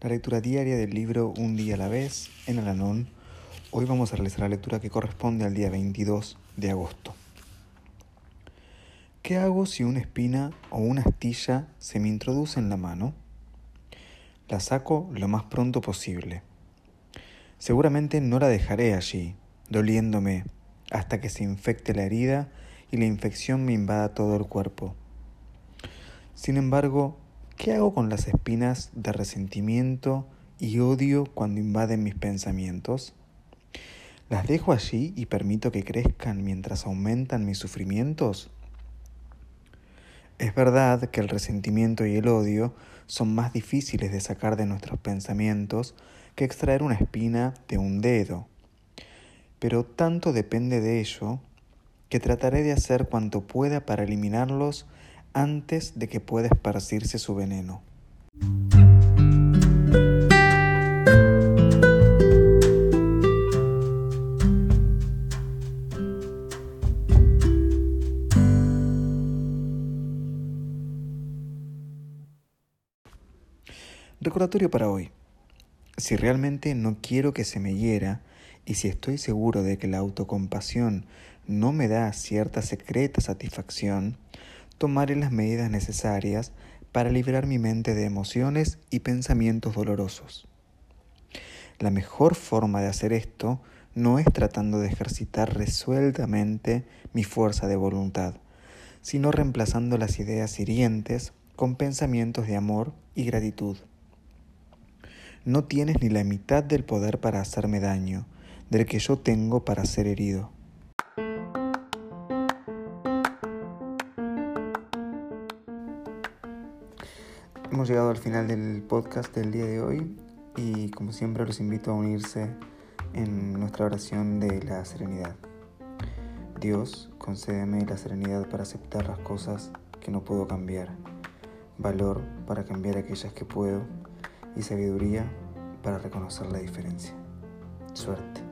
la lectura diaria del libro Un día a la vez en Alanón. Hoy vamos a realizar la lectura que corresponde al día 22 de agosto. ¿Qué hago si una espina o una astilla se me introduce en la mano? La saco lo más pronto posible. Seguramente no la dejaré allí, doliéndome, hasta que se infecte la herida y la infección me invada todo el cuerpo. Sin embargo, ¿qué hago con las espinas de resentimiento y odio cuando invaden mis pensamientos? ¿Las dejo allí y permito que crezcan mientras aumentan mis sufrimientos? Es verdad que el resentimiento y el odio son más difíciles de sacar de nuestros pensamientos que extraer una espina de un dedo, pero tanto depende de ello que trataré de hacer cuanto pueda para eliminarlos antes de que pueda esparcirse su veneno. Recordatorio para hoy. Si realmente no quiero que se me hiera y si estoy seguro de que la autocompasión no me da cierta secreta satisfacción, tomaré las medidas necesarias para liberar mi mente de emociones y pensamientos dolorosos. La mejor forma de hacer esto no es tratando de ejercitar resueltamente mi fuerza de voluntad, sino reemplazando las ideas hirientes con pensamientos de amor y gratitud. No tienes ni la mitad del poder para hacerme daño, del que yo tengo para ser herido. Hemos llegado al final del podcast del día de hoy y como siempre los invito a unirse en nuestra oración de la serenidad. Dios, concédeme la serenidad para aceptar las cosas que no puedo cambiar, valor para cambiar aquellas que puedo y sabiduría para reconocer la diferencia. Suerte.